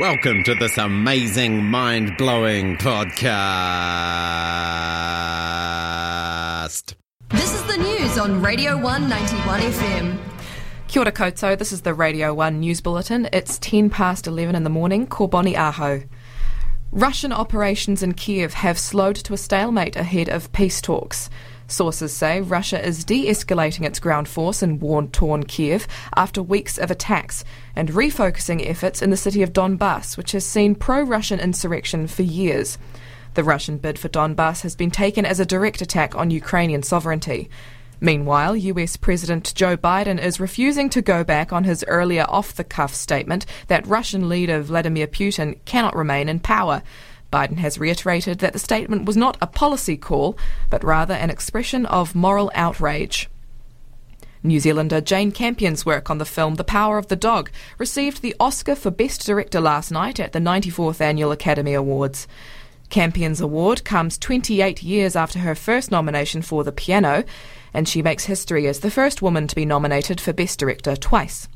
Welcome to this amazing, mind blowing podcast. This is the news on Radio 191 FM. Kia ora koutou, this is the Radio 1 News Bulletin. It's 10 past 11 in the morning, Ko Bonnie ahau. Russian operations in Kiev have slowed to a stalemate ahead of peace talks. Sources say Russia is de escalating its ground force in war torn Kiev after weeks of attacks and refocusing efforts in the city of Donbass, which has seen pro Russian insurrection for years. The Russian bid for Donbass has been taken as a direct attack on Ukrainian sovereignty. Meanwhile, US President Joe Biden is refusing to go back on his earlier off the cuff statement that Russian leader Vladimir Putin cannot remain in power. Biden has reiterated that the statement was not a policy call, but rather an expression of moral outrage. New Zealander Jane Campion's work on the film The Power of the Dog received the Oscar for Best Director last night at the 94th Annual Academy Awards. Campion's award comes 28 years after her first nomination for The Piano, and she makes history as the first woman to be nominated for Best Director twice.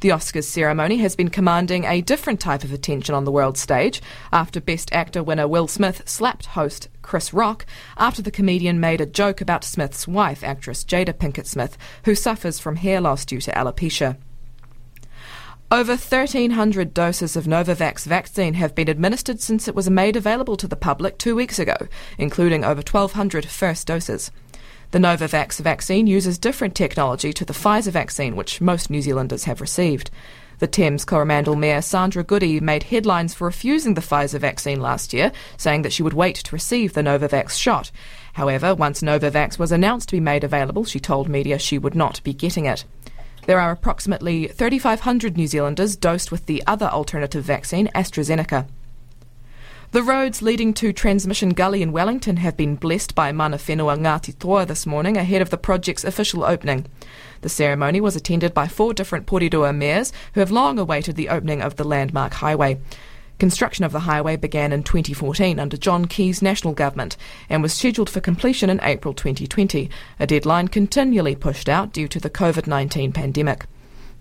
The Oscars ceremony has been commanding a different type of attention on the world stage after Best Actor winner Will Smith slapped host Chris Rock after the comedian made a joke about Smith's wife, actress Jada Pinkett Smith, who suffers from hair loss due to alopecia. Over 1,300 doses of Novavax vaccine have been administered since it was made available to the public two weeks ago, including over 1,200 first doses. The Novavax vaccine uses different technology to the Pfizer vaccine, which most New Zealanders have received. The Thames Coromandel Mayor Sandra Goudie made headlines for refusing the Pfizer vaccine last year, saying that she would wait to receive the Novavax shot. However, once Novavax was announced to be made available, she told media she would not be getting it. There are approximately 3,500 New Zealanders dosed with the other alternative vaccine, AstraZeneca. The roads leading to Transmission Gully in Wellington have been blessed by Mana Whenua Ngāti Toa this morning ahead of the project's official opening. The ceremony was attended by four different Porirua mayors who have long awaited the opening of the landmark highway. Construction of the highway began in 2014 under John Key's national government and was scheduled for completion in April 2020, a deadline continually pushed out due to the COVID 19 pandemic.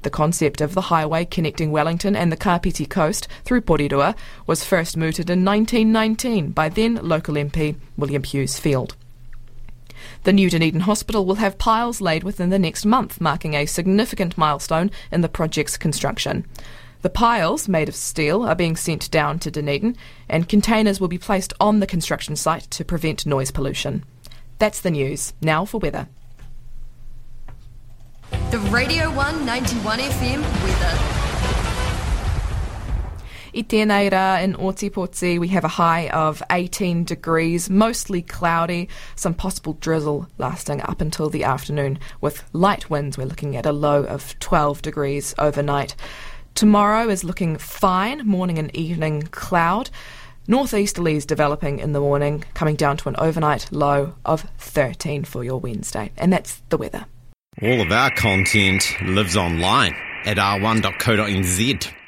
The concept of the highway connecting Wellington and the Kapiti coast through Porirua was first mooted in 1919 by then local MP William Hughes Field. The new Dunedin Hospital will have piles laid within the next month, marking a significant milestone in the project's construction. The piles, made of steel, are being sent down to Dunedin, and containers will be placed on the construction site to prevent noise pollution. That's the news. Now for weather. Radio 191 FM weather. I tēnei rā in Ōtepoti, we have a high of 18 degrees, mostly cloudy, some possible drizzle lasting up until the afternoon. With light winds, we're looking at a low of 12 degrees overnight. Tomorrow is looking fine, morning and evening cloud. Northeasterlies developing in the morning, coming down to an overnight low of 13 for your Wednesday. And that's the weather. All of our content lives online at r1.co.nz.